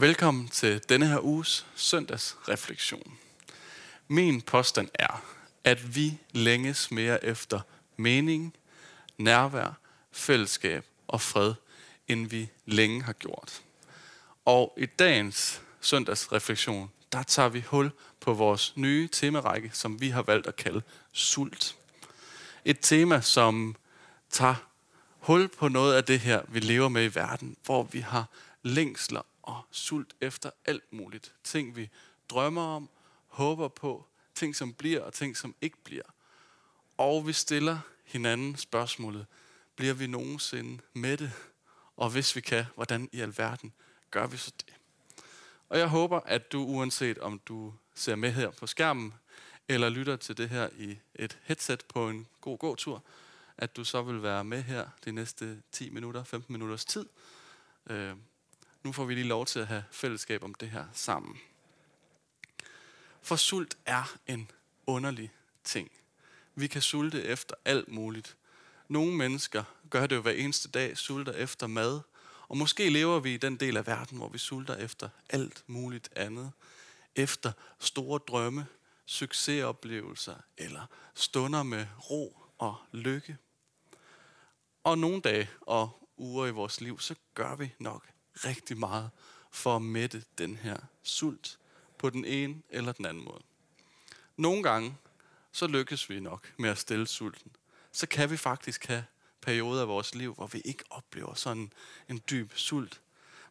Velkommen til denne her uges søndagsreflektion. Min påstand er, at vi længes mere efter mening, nærvær, fællesskab og fred, end vi længe har gjort. Og i dagens søndagsreflektion, der tager vi hul på vores nye temarække, som vi har valgt at kalde sult. Et tema, som tager hul på noget af det her, vi lever med i verden, hvor vi har længsler og sult efter alt muligt. Ting, vi drømmer om, håber på, ting, som bliver og ting, som ikke bliver. Og vi stiller hinanden spørgsmålet, bliver vi nogensinde med det? Og hvis vi kan, hvordan i alverden gør vi så det? Og jeg håber, at du uanset om du ser med her på skærmen, eller lytter til det her i et headset på en god gåtur, at du så vil være med her de næste 10 minutter, 15 minutters tid. Øh, nu får vi lige lov til at have fællesskab om det her sammen. For sult er en underlig ting. Vi kan sulte efter alt muligt. Nogle mennesker gør det jo hver eneste dag, sulter efter mad. Og måske lever vi i den del af verden, hvor vi sulter efter alt muligt andet. Efter store drømme, succesoplevelser eller stunder med ro og lykke. Og nogle dage og uger i vores liv, så gør vi nok rigtig meget for at mætte den her sult på den ene eller den anden måde. Nogle gange, så lykkes vi nok med at stille sulten. Så kan vi faktisk have perioder af vores liv, hvor vi ikke oplever sådan en dyb sult.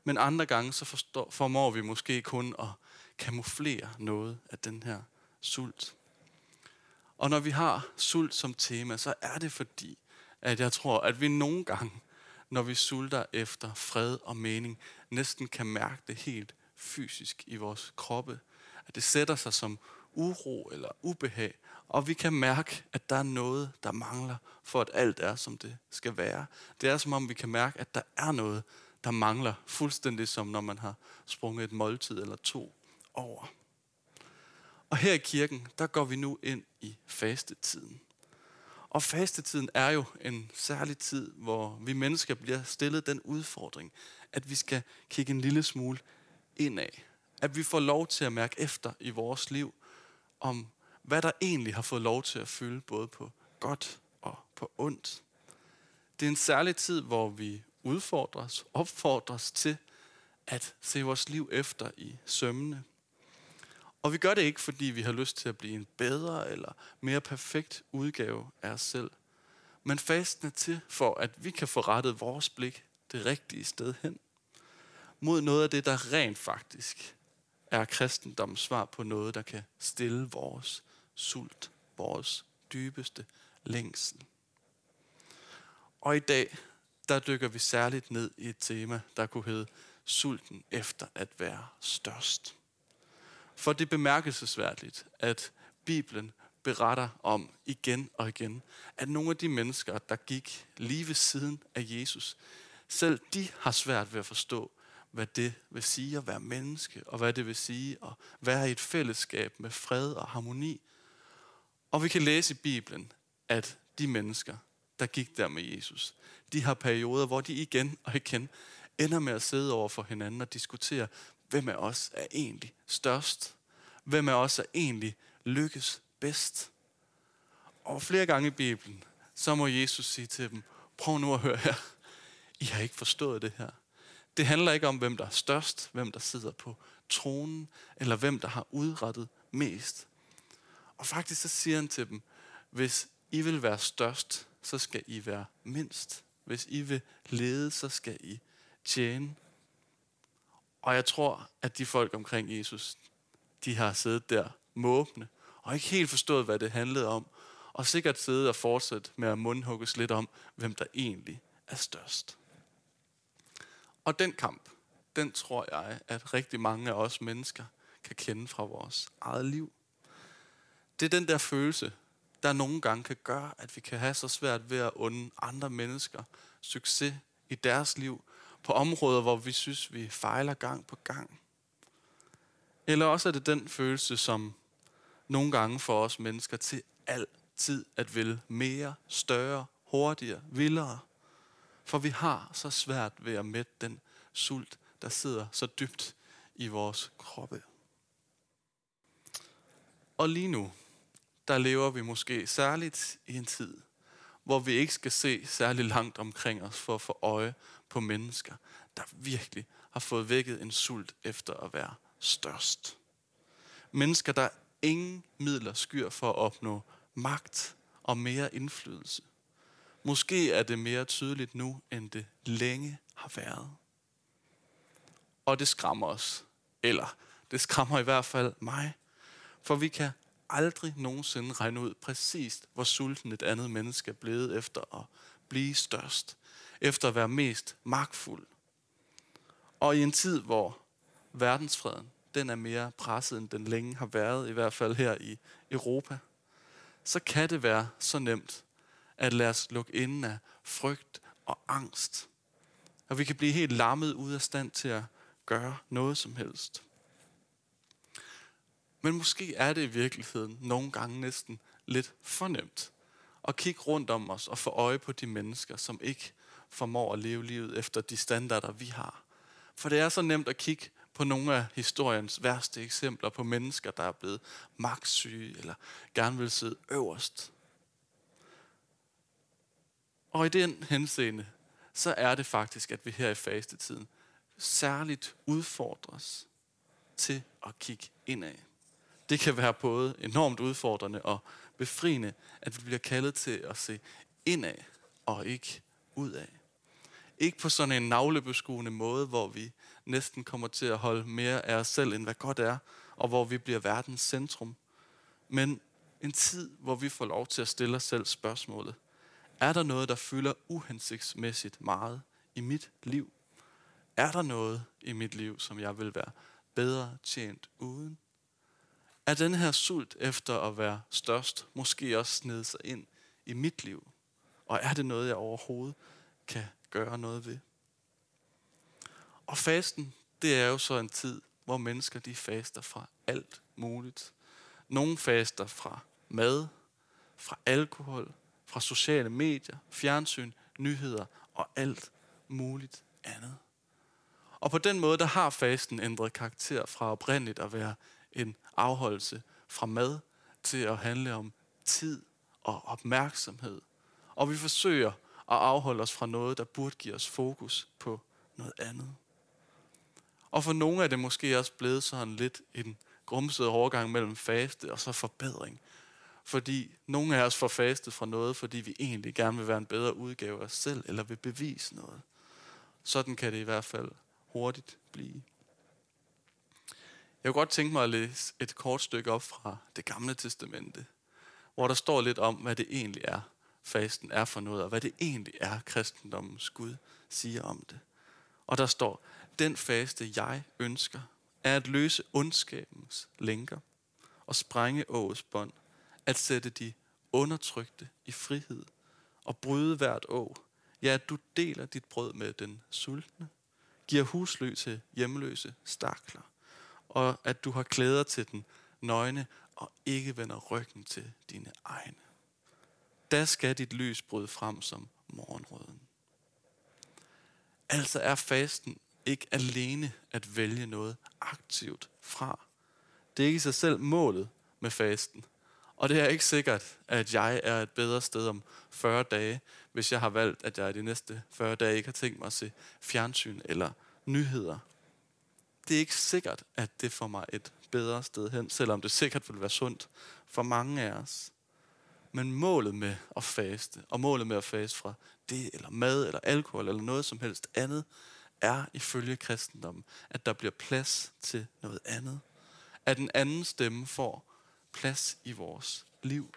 Men andre gange, så forstår, formår vi måske kun at kamuflere noget af den her sult. Og når vi har sult som tema, så er det fordi, at jeg tror, at vi nogle gange, når vi sulter efter fred og mening, næsten kan mærke det helt fysisk i vores kroppe. At det sætter sig som uro eller ubehag, og vi kan mærke, at der er noget, der mangler, for at alt er, som det skal være. Det er som om, vi kan mærke, at der er noget, der mangler, fuldstændig som når man har sprunget et måltid eller to over. Og her i kirken, der går vi nu ind i fastetiden. Og fastetiden er jo en særlig tid, hvor vi mennesker bliver stillet den udfordring, at vi skal kigge en lille smule indad. At vi får lov til at mærke efter i vores liv, om hvad der egentlig har fået lov til at fylde både på godt og på ondt. Det er en særlig tid, hvor vi udfordres, opfordres til at se vores liv efter i sømmene. Og vi gør det ikke, fordi vi har lyst til at blive en bedre eller mere perfekt udgave af os selv. Men fasten er til for, at vi kan få rettet vores blik det rigtige sted hen. Mod noget af det, der rent faktisk er kristendommens svar på noget, der kan stille vores sult, vores dybeste længsel. Og i dag, der dykker vi særligt ned i et tema, der kunne hedde sulten efter at være størst. For det bemærkelsesværdigt, at Bibelen beretter om igen og igen, at nogle af de mennesker, der gik lige ved siden af Jesus, selv de har svært ved at forstå, hvad det vil sige at være menneske, og hvad det vil sige at være i et fællesskab med fred og harmoni. Og vi kan læse i Bibelen, at de mennesker, der gik der med Jesus, de har perioder, hvor de igen og igen ender med at sidde over for hinanden og diskutere, hvem af os er egentlig størst? Hvem af os er egentlig lykkes bedst? Og flere gange i Bibelen, så må Jesus sige til dem, prøv nu at høre her. I har ikke forstået det her. Det handler ikke om, hvem der er størst, hvem der sidder på tronen, eller hvem der har udrettet mest. Og faktisk så siger han til dem, hvis I vil være størst, så skal I være mindst. Hvis I vil lede, så skal I tjene. Og jeg tror, at de folk omkring Jesus, de har siddet der måbne, og ikke helt forstået, hvad det handlede om, og sikkert siddet og fortsat med at mundhugges lidt om, hvem der egentlig er størst. Og den kamp, den tror jeg, at rigtig mange af os mennesker kan kende fra vores eget liv. Det er den der følelse, der nogle gange kan gøre, at vi kan have så svært ved at unde andre mennesker succes i deres liv, på områder, hvor vi synes, vi fejler gang på gang. Eller også er det den følelse, som nogle gange får os mennesker til altid at ville mere, større, hurtigere, vildere. For vi har så svært ved at mætte den sult, der sidder så dybt i vores kroppe. Og lige nu, der lever vi måske særligt i en tid, hvor vi ikke skal se særlig langt omkring os for at få øje på mennesker, der virkelig har fået vækket en sult efter at være størst. Mennesker, der ingen midler skyr for at opnå magt og mere indflydelse. Måske er det mere tydeligt nu, end det længe har været. Og det skræmmer os. Eller det skræmmer i hvert fald mig. For vi kan aldrig nogensinde regne ud præcist, hvor sulten et andet menneske er blevet efter at blive størst. Efter at være mest magtfuld. Og i en tid, hvor verdensfreden den er mere presset, end den længe har været, i hvert fald her i Europa, så kan det være så nemt at lade os lukke inden af frygt og angst. Og vi kan blive helt lammet ud af stand til at gøre noget som helst. Men måske er det i virkeligheden nogle gange næsten lidt fornemt at kigge rundt om os og få øje på de mennesker, som ikke formår at leve livet efter de standarder, vi har. For det er så nemt at kigge på nogle af historiens værste eksempler på mennesker, der er blevet magtsyge eller gerne vil sidde øverst. Og i den henseende, så er det faktisk, at vi her i fastetiden særligt udfordres til at kigge indad. Det kan være både enormt udfordrende og befriende, at vi bliver kaldet til at se indad og ikke udad. Ikke på sådan en navlebeskuende måde, hvor vi næsten kommer til at holde mere af os selv, end hvad godt er, og hvor vi bliver verdens centrum. Men en tid, hvor vi får lov til at stille os selv spørgsmålet. Er der noget, der fylder uhensigtsmæssigt meget i mit liv? Er der noget i mit liv, som jeg vil være bedre tjent uden? Er den her sult efter at være størst måske også sned sig ind i mit liv? Og er det noget, jeg overhovedet kan gøre noget ved? Og fasten, det er jo så en tid, hvor mennesker de faster fra alt muligt. Nogle faster fra mad, fra alkohol, fra sociale medier, fjernsyn, nyheder og alt muligt andet. Og på den måde, der har fasten ændret karakter fra oprindeligt at være en afholdelse fra mad til at handle om tid og opmærksomhed. Og vi forsøger at afholde os fra noget, der burde give os fokus på noget andet. Og for nogle er det måske også blevet sådan lidt en grumset overgang mellem faste og så forbedring. Fordi nogle af os får fastet fra noget, fordi vi egentlig gerne vil være en bedre udgave af os selv, eller vil bevise noget. Sådan kan det i hvert fald hurtigt blive. Jeg kunne godt tænke mig at læse et kort stykke op fra det gamle testamente, hvor der står lidt om, hvad det egentlig er, fasten er for noget, og hvad det egentlig er, kristendommens Gud siger om det. Og der står, den faste jeg ønsker, er at løse ondskabens lænker og sprænge ås bånd, at sætte de undertrykte i frihed og bryde hvert å. Ja, at du deler dit brød med den sultne, giver husløse til hjemløse stakler, og at du har klæder til den nøgne og ikke vender ryggen til dine egne der skal dit lys bryde frem som morgenrøden. Altså er fasten ikke alene at vælge noget aktivt fra. Det er ikke i sig selv målet med fasten. Og det er ikke sikkert, at jeg er et bedre sted om 40 dage, hvis jeg har valgt, at jeg de næste 40 dage ikke har tænkt mig at se fjernsyn eller nyheder. Det er ikke sikkert, at det får mig et bedre sted hen, selvom det sikkert vil være sundt for mange af os. Men målet med at faste, og målet med at faste fra det, eller mad, eller alkohol, eller noget som helst andet, er ifølge kristendommen, at der bliver plads til noget andet. At en anden stemme får plads i vores liv.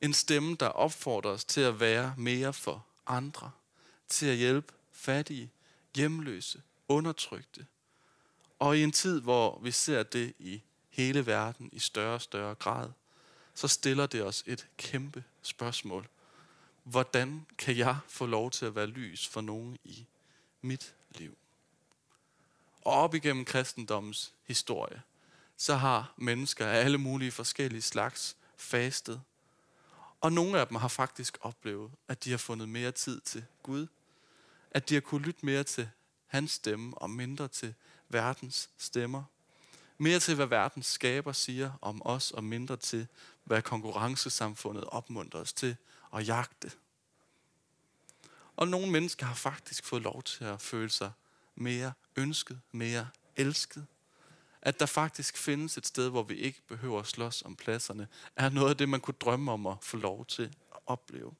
En stemme, der opfordrer os til at være mere for andre, til at hjælpe fattige, hjemløse, undertrykte. Og i en tid, hvor vi ser det i hele verden i større og større grad, så stiller det os et kæmpe spørgsmål. Hvordan kan jeg få lov til at være lys for nogen i mit liv? Og op igennem kristendommens historie, så har mennesker af alle mulige forskellige slags fastet. Og nogle af dem har faktisk oplevet, at de har fundet mere tid til Gud. At de har kunne lytte mere til hans stemme og mindre til verdens stemmer. Mere til, hvad verdens skaber siger om os, og mindre til, hvad konkurrencesamfundet opmuntrer os til at jagte. Og nogle mennesker har faktisk fået lov til at føle sig mere ønsket, mere elsket. At der faktisk findes et sted, hvor vi ikke behøver at slås om pladserne, er noget af det, man kunne drømme om at få lov til at opleve.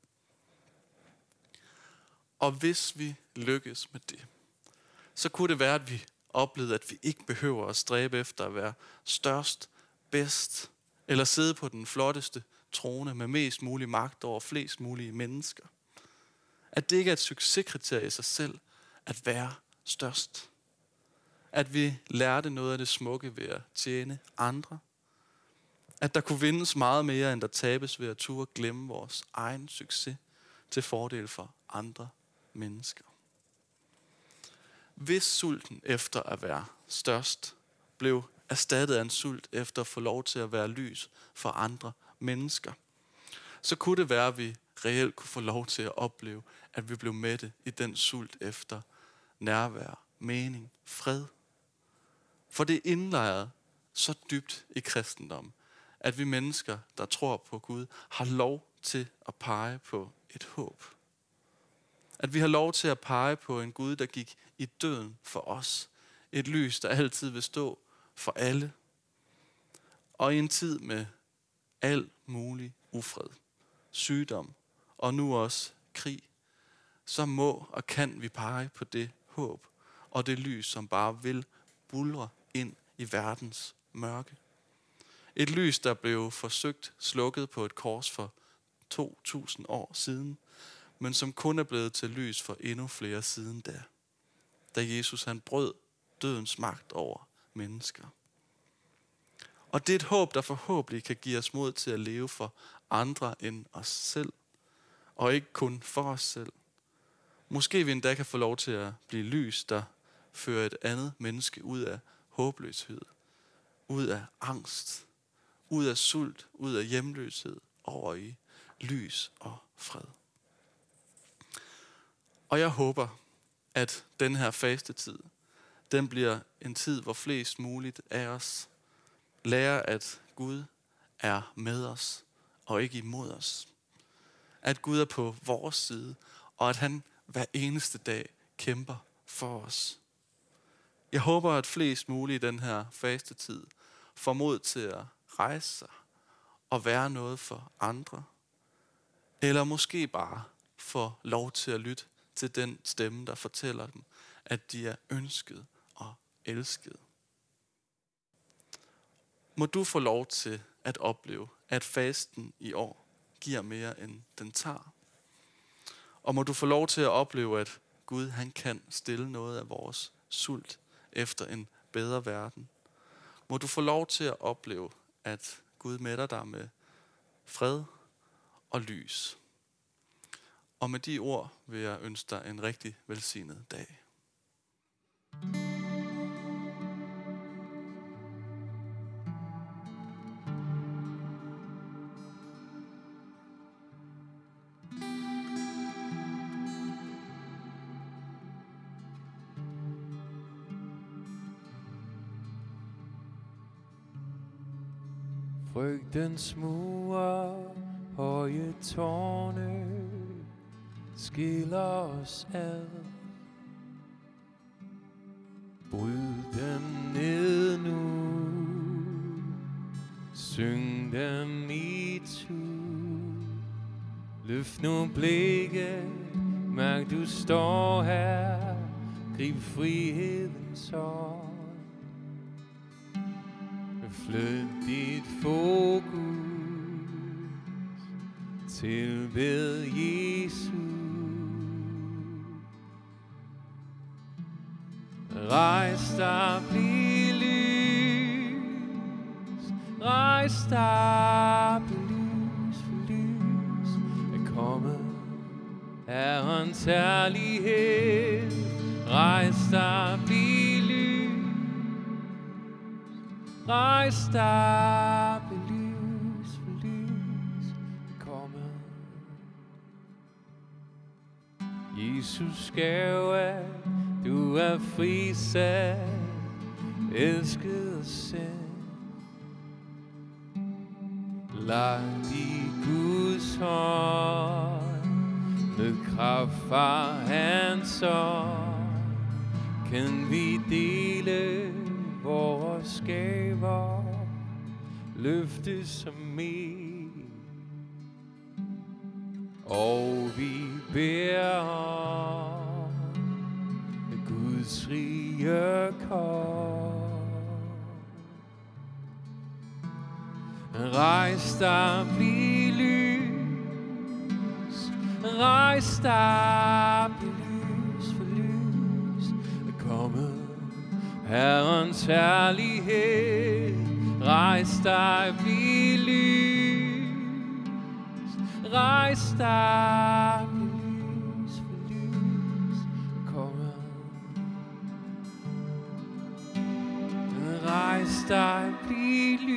Og hvis vi lykkes med det, så kunne det være, at vi oplevede, at vi ikke behøver at stræbe efter at være størst, bedst, eller sidde på den flotteste trone med mest mulig magt over flest mulige mennesker. At det ikke er et succeskriterie i sig selv at være størst. At vi lærte noget af det smukke ved at tjene andre. At der kunne vindes meget mere, end der tabes ved at turde glemme vores egen succes til fordel for andre mennesker. Hvis sulten efter at være størst blev erstattet af en sult efter at få lov til at være lys for andre mennesker, så kunne det være, at vi reelt kunne få lov til at opleve, at vi blev mætte i den sult efter nærvær, mening, fred. For det er indlejret så dybt i kristendom, at vi mennesker, der tror på Gud, har lov til at pege på et håb. At vi har lov til at pege på en Gud, der gik i døden for os. Et lys, der altid vil stå for alle. Og i en tid med al mulig ufred, sygdom og nu også krig, så må og kan vi pege på det håb og det lys, som bare vil bulre ind i verdens mørke. Et lys, der blev forsøgt slukket på et kors for 2000 år siden, men som kun er blevet til lys for endnu flere siden da. Da Jesus han brød dødens magt over mennesker. Og det er et håb, der forhåbentlig kan give os mod til at leve for andre end os selv, og ikke kun for os selv. Måske vi endda kan få lov til at blive lys, der fører et andet menneske ud af håbløshed, ud af angst, ud af sult, ud af hjemløshed, over i lys og fred. Og jeg håber, at den her faste tid, den bliver en tid, hvor flest muligt af os lærer, at Gud er med os og ikke imod os. At Gud er på vores side, og at han hver eneste dag kæmper for os. Jeg håber, at flest muligt i den her faste tid får mod til at rejse sig og være noget for andre. Eller måske bare få lov til at lytte til den stemme, der fortæller dem, at de er ønsket og elsket. Må du få lov til at opleve, at fasten i år giver mere end den tager. Og må du få lov til at opleve, at Gud han kan stille noget af vores sult efter en bedre verden. Må du få lov til at opleve, at Gud mætter dig med fred og lys. Og med de ord vil jeg ønske dig en rigtig velsignet dag. Frygtens mure, høje tårne, skiller os ad. Bryd dem ned nu, syng dem i tu. Løft nu blikket, mærk du står her, grib frihedens hånd. Flyt dit fod tilbed Jesus. Rejs dig, bliv lys. Rejs dig, bliv lys, for lys er kommet. Herrens herlighed. Rejs dig, bliv lys. Rejs dig, Jesus gave, Du er frisat, elsket sind. Lagt i Guds hånd, med kraft fra hans ånd, kan vi dele vores gaver, løftes som mere. Og vi beder om, at Guds rige kom. Rejs dig, bliv lys. Rejs dig, bliv lys for lys. Er kommet Herrens herlighed. Rejs dig, bliv lys. Rejs dig, bliv lys for lys. Er kommet Rejs dig, bliv lys.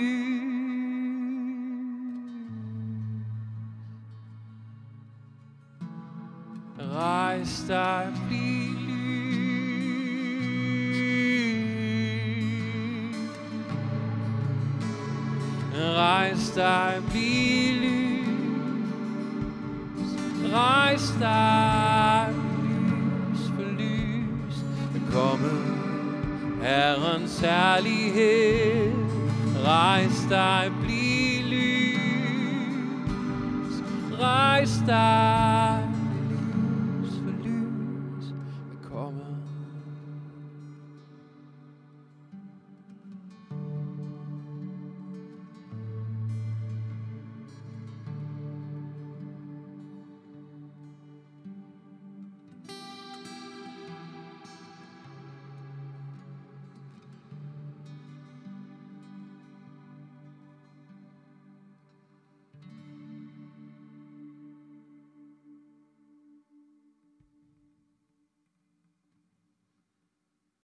Rejs dig, stak lys for lys er kommet. Herrens herlighed, rejs dig, bliv lys. Rejs dig, lys for lys er kommet.